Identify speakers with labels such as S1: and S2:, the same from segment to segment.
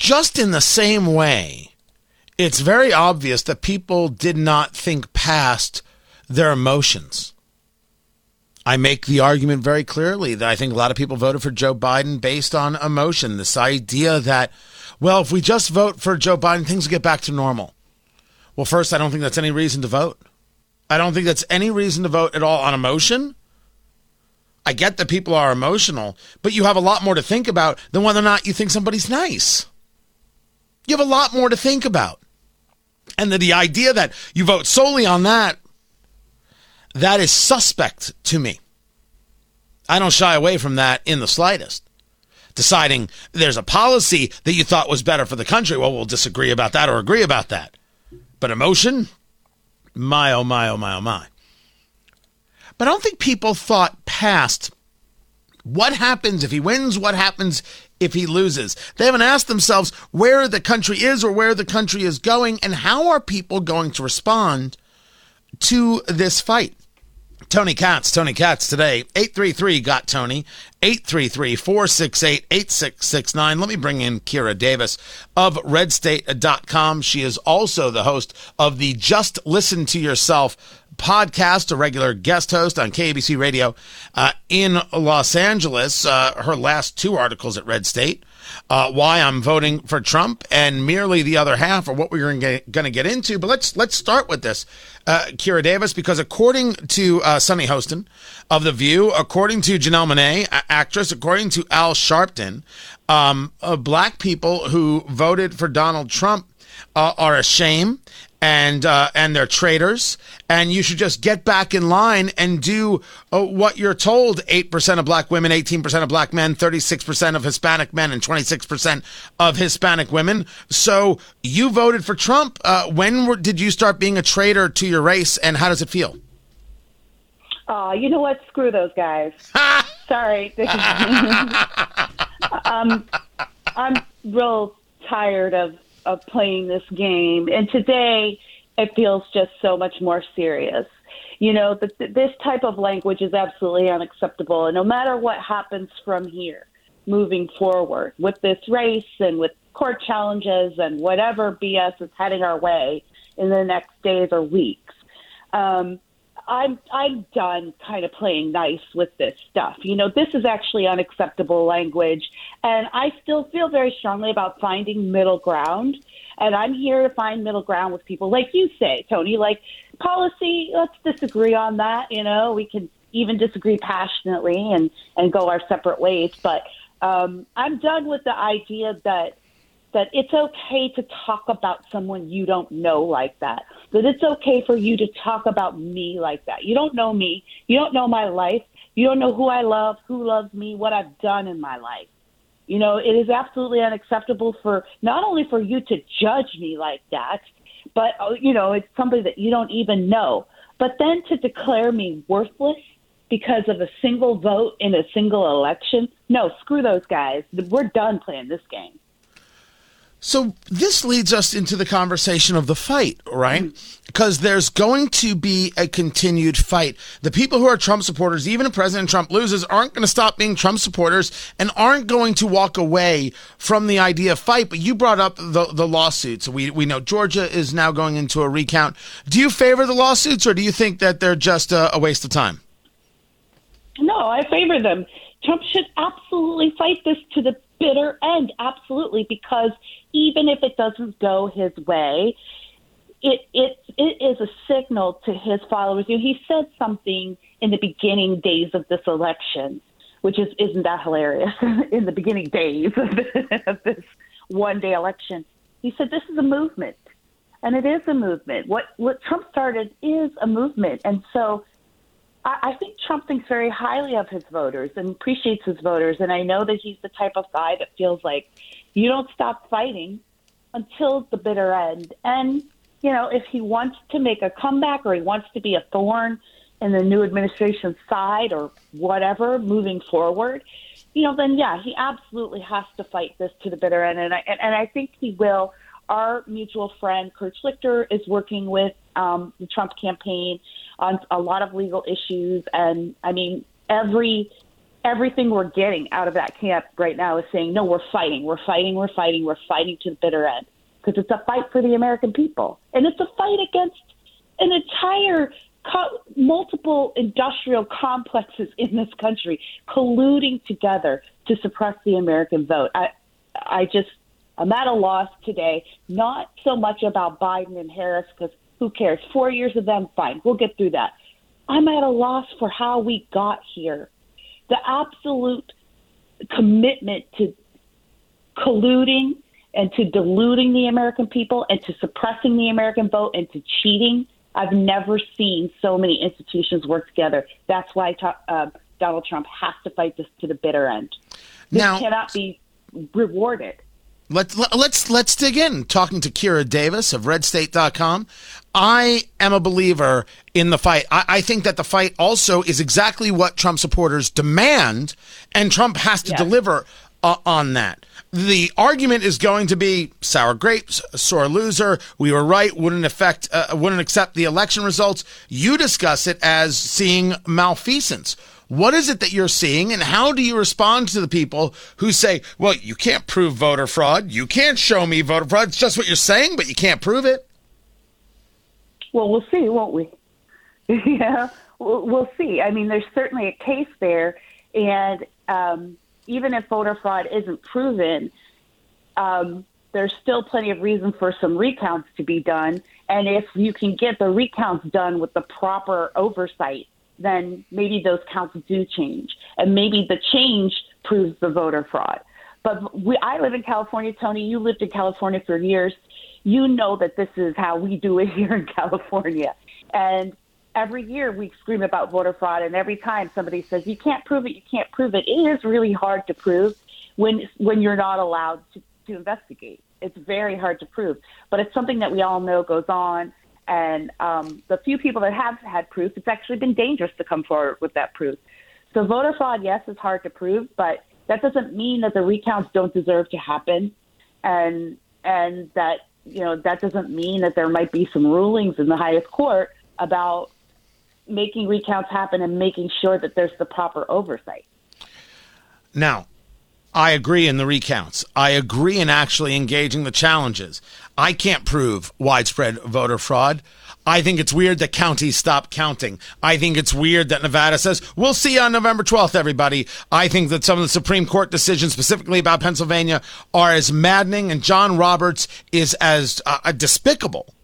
S1: just in the same way, it's very obvious that people did not think past their emotions. I make the argument very clearly that I think a lot of people voted for Joe Biden based on emotion. This idea that, well, if we just vote for Joe Biden, things will get back to normal. Well, first, I don't think that's any reason to vote. I don't think that's any reason to vote at all on emotion. I get that people are emotional, but you have a lot more to think about than whether or not you think somebody's nice. You have a lot more to think about. And the, the idea that you vote solely on that, that is suspect to me. I don't shy away from that in the slightest. Deciding there's a policy that you thought was better for the country, well, we'll disagree about that or agree about that. But emotion, my, oh, my, oh, my, oh, my. But I don't think people thought past what happens if he wins, what happens if he loses. They haven't asked themselves where the country is or where the country is going and how are people going to respond to this fight. Tony Katz, Tony Katz today, 833 got Tony, 833 468 8669. Let me bring in Kira Davis of redstate.com. She is also the host of the Just Listen to Yourself podcast, a regular guest host on KABC Radio uh, in Los Angeles. Uh, her last two articles at Red State uh, why I'm voting for Trump, and merely the other half are what we're going to get into. But let's let's start with this, uh, Kira Davis, because according to uh, Sunny Hostin of The View, according to Janelle Monáe, actress, according to Al Sharpton, um, uh, black people who voted for Donald Trump uh, are a shame and uh, and they're traitors, and you should just get back in line and do uh, what you're told. Eight percent of black women, eighteen percent of black men, thirty six percent of Hispanic men, and twenty six percent of Hispanic women. So you voted for Trump. Uh, when were, did you start being a traitor to your race, and how does it feel?
S2: Uh, you know what? Screw those guys. Sorry. um, I'm real tired of of playing this game. And today, it feels just so much more serious. You know, the, this type of language is absolutely unacceptable. And no matter what happens from here, moving forward with this race and with court challenges and whatever BS is heading our way in the next days or weeks, um, I'm I'm done kind of playing nice with this stuff. You know, this is actually unacceptable language, and I still feel very strongly about finding middle ground. And I'm here to find middle ground with people like you say, Tony. Like policy, let's disagree on that. You know, we can even disagree passionately and and go our separate ways. But um, I'm done with the idea that that it's okay to talk about someone you don't know like that. That it's okay for you to talk about me like that. You don't know me. You don't know my life. You don't know who I love, who loves me, what I've done in my life. You know, it is absolutely unacceptable for not only for you to judge me like that, but uh, you know, it's somebody that you don't even know. But then to declare me worthless because of a single vote in a single election, no, screw those guys. We're done playing this game.
S1: So this leads us into the conversation of the fight, right? Because there's going to be a continued fight. The people who are Trump supporters, even if President Trump loses, aren't going to stop being Trump supporters and aren't going to walk away from the idea of fight. But you brought up the, the lawsuits. We, we know Georgia is now going into a recount. Do you favor the lawsuits or do you think that they're just a, a waste of time?
S2: No, I favor them. Trump should absolutely fight this to the bitter end, absolutely, because even if it doesn't go his way, it it it is a signal to his followers. You know, he said something in the beginning days of this election, which is isn't that hilarious? in the beginning days of this, of this one day election, he said this is a movement, and it is a movement. What what Trump started is a movement, and so I, I think Trump thinks very highly of his voters and appreciates his voters. And I know that he's the type of guy that feels like you don't stop fighting until the bitter end. And, you know, if he wants to make a comeback or he wants to be a thorn in the new administration's side or whatever moving forward, you know, then yeah, he absolutely has to fight this to the bitter end. And I, and, and I think he will. Our mutual friend, Kurt Schlichter, is working with um, the Trump campaign on a lot of legal issues. And I mean, every everything we're getting out of that camp right now is saying, no, we're fighting, we're fighting, we're fighting, we're fighting to the bitter end because it's a fight for the American people. And it's a fight against an entire co- multiple industrial complexes in this country colluding together to suppress the American vote. I, I just, I'm at a loss today, not so much about Biden and Harris because who cares? Four years of them, fine. We'll get through that. I'm at a loss for how we got here the absolute commitment to colluding and to deluding the American people and to suppressing the American vote and to cheating. I've never seen so many institutions work together. That's why uh, Donald Trump has to fight this to the bitter end. This now, cannot be rewarded.
S1: Let's let's let's dig in. Talking to Kira Davis of RedState.com, I am a believer in the fight. I, I, think that the fight also is exactly what Trump supporters demand, and Trump has to deliver uh, on that. The argument is going to be sour grapes, sore loser. We were right. Wouldn't affect. Uh, wouldn't accept the election results. You discuss it as seeing malfeasance. What is it that you're seeing, and how do you respond to the people who say, well, you can't prove voter fraud. You can't show me voter fraud. It's just what you're saying, but you can't prove it.
S2: Well, we'll see, won't we? yeah, we'll, see. I mean, there's certainly a case there. And um, even if voter fraud isn't proven, um, there's still plenty of reason for some recounts to be done. And if you can get the recounts done with the proper oversight, then maybe those counts do change, and maybe the change proves the voter fraud. But we, I live in California, Tony. You lived in California for years. You know that this is how we do it here in California. And every year we scream about voter fraud, and every time somebody says you can't prove it, you can't prove it. It is really hard to prove when when you're not allowed to, to investigate. It's very hard to prove, but it's something that we all know goes on. And um, the few people that have had proof, it's actually been dangerous to come forward with that proof. So voter fraud, yes, is hard to prove, but that doesn't mean that the recounts don't deserve to happen, and and that you know that doesn't mean that there might be some rulings in the highest court about making recounts happen and making sure that there's the proper oversight.
S1: Now, I agree in the recounts. I agree in actually engaging the challenges. I can't prove widespread voter fraud. I think it's weird that counties stop counting. I think it's weird that Nevada says, we'll see you on November 12th, everybody. I think that some of the Supreme Court decisions, specifically about Pennsylvania, are as maddening, and John Roberts is as uh, despicable.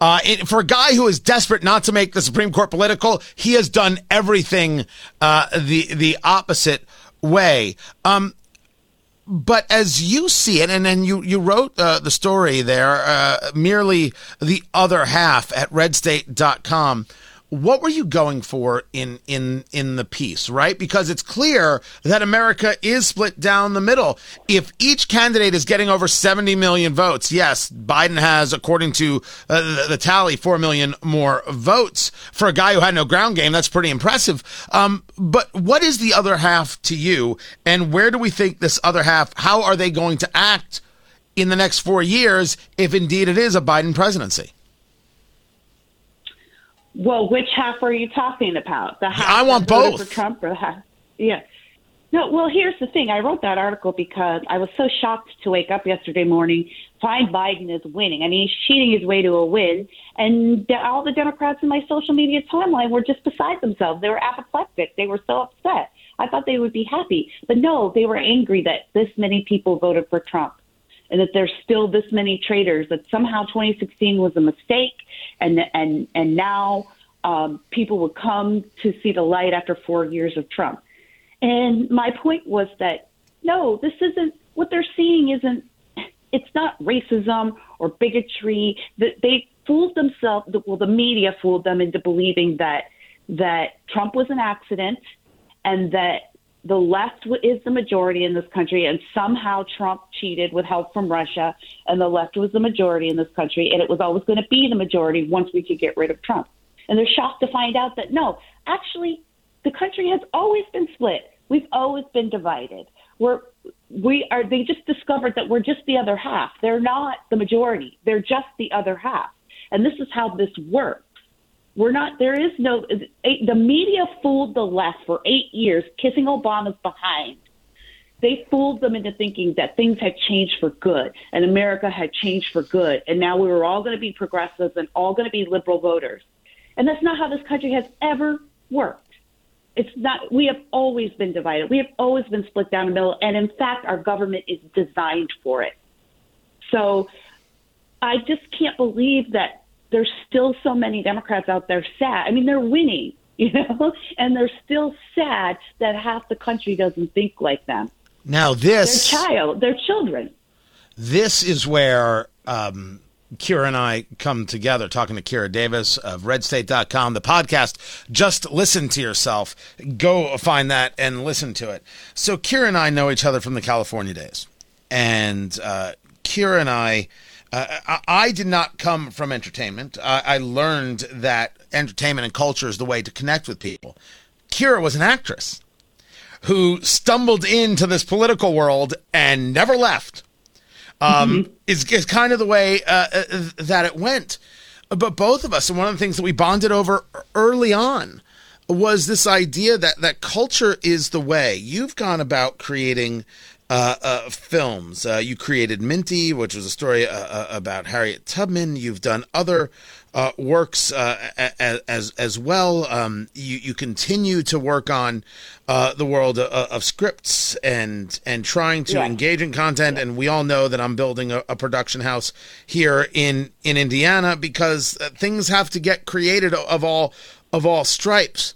S1: Uh, it, for a guy who is desperate not to make the Supreme Court political, he has done everything uh, the the opposite way. Um, but as you see it, and then you, you wrote uh, the story there, uh, merely the other half at redstate.com what were you going for in in in the piece right? Because it's clear that america is split down the middle. If each candidate is getting over 70 million votes yes biden has according to uh, the, the, tally 4 million more votes. For a guy who had no ground game that's pretty impressive. Um, but what is the other half to you? And where do we think this other half how are they going to act in the next four years if indeed it is a biden presidency
S2: well, which half are you talking about?
S1: The half I want both
S2: for Trump or the half? Yeah. No, well, here's the thing. I wrote that article because I was so shocked to wake up yesterday morning, find Biden is winning. I mean, he's cheating his way to a win. And all the Democrats in my social media timeline were just beside themselves. They were apoplectic. They were so upset. I thought they would be happy. But no, they were angry that this many people voted for Trump and that there's still this many traitors, that somehow 2016 was a mistake and and and now um, people would come to see the light after four years of Trump. And my point was that no, this isn't what they're seeing. Isn't it's not racism or bigotry. That they fooled themselves. Well, the media fooled them into believing that that Trump was an accident and that the left is the majority in this country, and somehow Trump cheated with help from Russia, and the left was the majority in this country, and it was always going to be the majority once we could get rid of Trump. And they're shocked to find out that no, actually, the country has always been split. We've always been divided. We're we are. They just discovered that we're just the other half. They're not the majority. They're just the other half. And this is how this works. We're not. There is no. Eh, the media fooled the left for eight years, kissing Obama's behind. They fooled them into thinking that things had changed for good and America had changed for good, and now we were all going to be progressives and all going to be liberal voters. And that's not how this country has ever worked. It's not. We have always been divided. We have always been split down the middle, and in fact, our government is designed for it. So, I just can't believe that there's still so many Democrats out there sad. I mean, they're winning, you know, and they're still sad that half the country doesn't think like them.
S1: Now, this
S2: their child, their children.
S1: This is where um, Kira and I come together, talking to Kira Davis of RedState.com, the podcast. Just listen to yourself. Go find that and listen to it. So, Kira and I know each other from the California days, and uh, Kira and I uh, I did not come from entertainment. I, I learned that entertainment and culture is the way to connect with people. Kira was an actress who stumbled into this political world and never left. Um, mm-hmm. is, is kind of the way uh, uh, that it went. But both of us, and one of the things that we bonded over early on was this idea that, that culture is the way. You've gone about creating uh, uh, films. Uh, you created Minty, which was a story uh, uh, about Harriet Tubman. You've done other uh, works as, as, as well. Um, you you continue to work on the world of, of, scripts and and trying to yeah. engage in content. Yeah. And we all know that I'm building a, a, production house here in in Indiana because things have to get created of all of all stripes.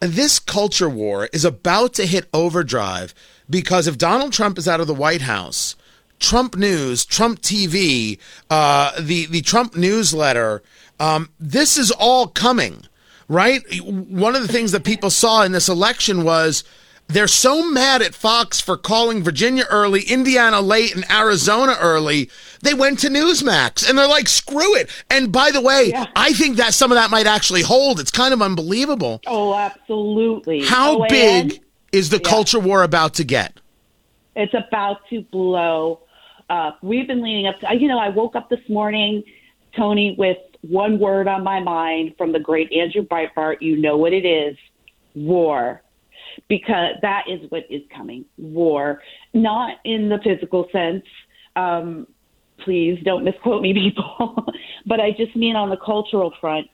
S1: This culture war is about to hit overdrive because if Donald Trump is out of the White House, Trump News, Trump TV, uh, the the Trump newsletter, um, this is all coming, right? One of the things that people saw in this election was they're so mad at Fox for calling Virginia early, Indiana late, and Arizona early. They went to Newsmax and they're like, screw it. And by the way, yeah. I think that some of that might actually hold. It's kind of unbelievable.
S2: Oh, absolutely.
S1: How O-A-N? big is the yeah. culture war about to get?
S2: It's about to blow up. We've been leading up to, you know, I woke up this morning, Tony, with one word on my mind from the great Andrew Breitbart. You know what it is war. Because that is what is coming war. Not in the physical sense. Um, please don't misquote me, people. but I just mean on the cultural front.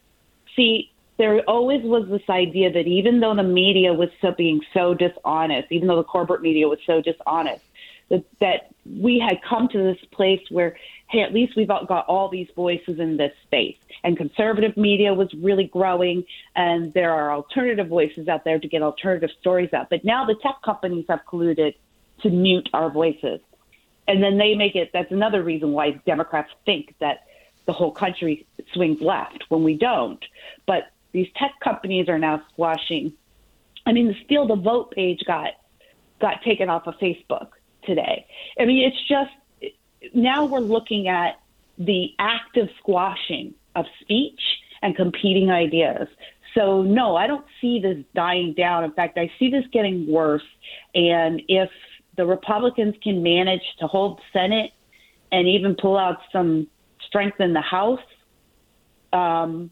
S2: See, there always was this idea that even though the media was so being so dishonest, even though the corporate media was so dishonest, that, that we had come to this place where, hey, at least we've got all these voices in this space. And conservative media was really growing, and there are alternative voices out there to get alternative stories out. But now the tech companies have colluded to mute our voices. And then they make it, that's another reason why Democrats think that the whole country swings left when we don't. But these tech companies are now squashing. I mean, the Steal the Vote page got got taken off of Facebook today. I mean, it's just now we're looking at the active squashing of speech and competing ideas. So no, I don't see this dying down. In fact, I see this getting worse. And if the Republicans can manage to hold Senate and even pull out some strength in the House, um,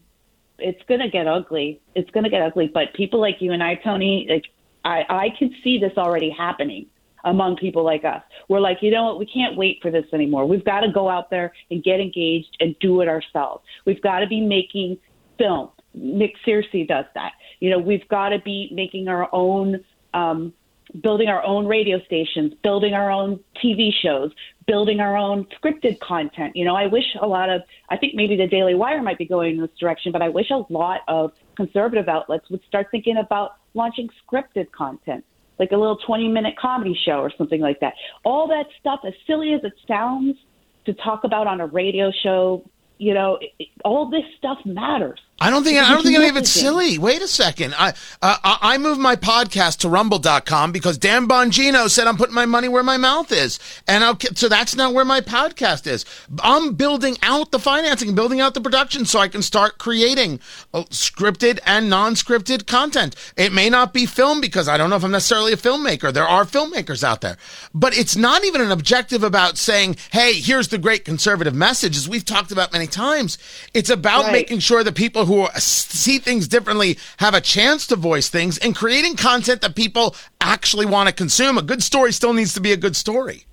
S2: it's going to get ugly. It's going to get ugly. But people like you and I, Tony, like I, I can see this already happening among people like us. We're like, you know what? We can't wait for this anymore. We've got to go out there and get engaged and do it ourselves. We've got to be making film. Nick Searcy does that. You know, we've got to be making our own um, building our own radio stations, building our own TV shows, building our own scripted content. You know, I wish a lot of, I think maybe the Daily Wire might be going in this direction, but I wish a lot of conservative outlets would start thinking about launching scripted content, like a little 20 minute comedy show or something like that. All that stuff, as silly as it sounds to talk about on a radio show, you know, it, all this stuff matters.
S1: I don't think I don't think any of it's silly. Wait a second. I uh, I moved my podcast to Rumble.com because Dan Bongino said I'm putting my money where my mouth is, and I'll, so that's not where my podcast is. I'm building out the financing, building out the production, so I can start creating uh, scripted and non-scripted content. It may not be film because I don't know if I'm necessarily a filmmaker. There are filmmakers out there, but it's not even an objective about saying, "Hey, here's the great conservative message." As we've talked about many times, it's about right. making sure that people who who see things differently have a chance to voice things and creating content that people actually want to consume. A good story still needs to be a good story.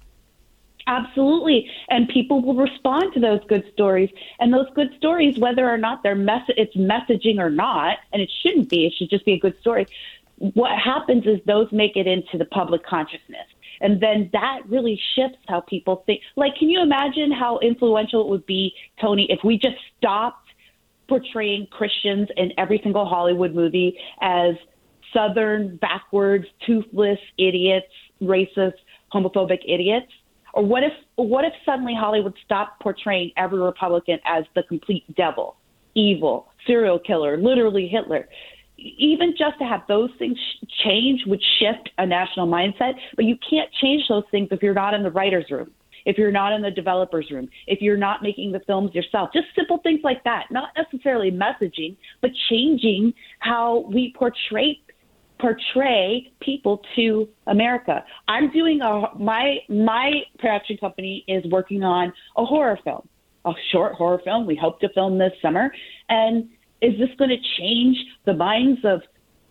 S2: Absolutely. And people will respond to those good stories. And those good stories, whether or not they're mess- it's messaging or not, and it shouldn't be, it should just be a good story. What happens is those make it into the public consciousness. And then that really shifts how people think. Like, can you imagine how influential it would be, Tony, if we just stopped portraying Christians in every single Hollywood movie as southern, backwards, toothless idiots, racist, homophobic idiots? Or what if what if suddenly Hollywood stopped portraying every Republican as the complete devil, evil, serial killer, literally Hitler? Even just to have those things change would shift a national mindset, but you can't change those things if you're not in the writer's room, if you're not in the developer's room, if you're not making the films yourself. Just simple things like that, not necessarily messaging, but changing how we portray portray people to America. I'm doing a my my production company is working on a horror film, a short horror film. We hope to film this summer. And is this going to change the minds of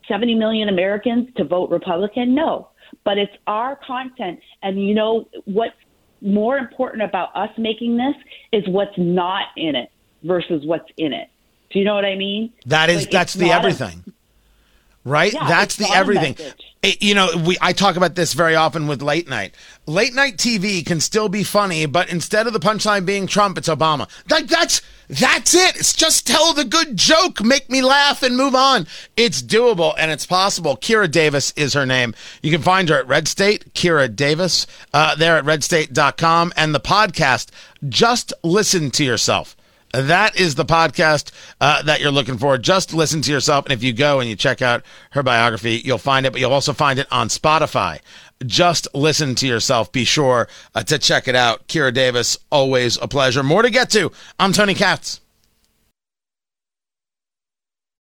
S2: 70 million Americans to vote Republican? No. But it's our content and you know what's more important about us making this is what's not in it versus what's in it. Do you know what I mean?
S1: That is
S2: Like,
S1: that's the
S2: not a-
S1: everything. Right?
S2: Yeah,
S1: That's the everything. It- you know, we I talk about this very often with late night. Late night TV can still be funny, but instead of the punchline being Trump, it's Obama. Like that's that's it. It's just tell the good joke, make me laugh, and move on. It's doable and it's possible. Kira Davis is her name. You can find her at Red State, Kira Davis, uh, there at redstate.com, and the podcast. Just listen to yourself. That is the podcast uh, that you're looking for. Just listen to yourself. And if you go and you check out her biography, you'll find it, but you'll also find it on Spotify. Just listen to yourself. Be sure uh, to check it out. Kira Davis, always a pleasure. More to get to. I'm Tony Katz.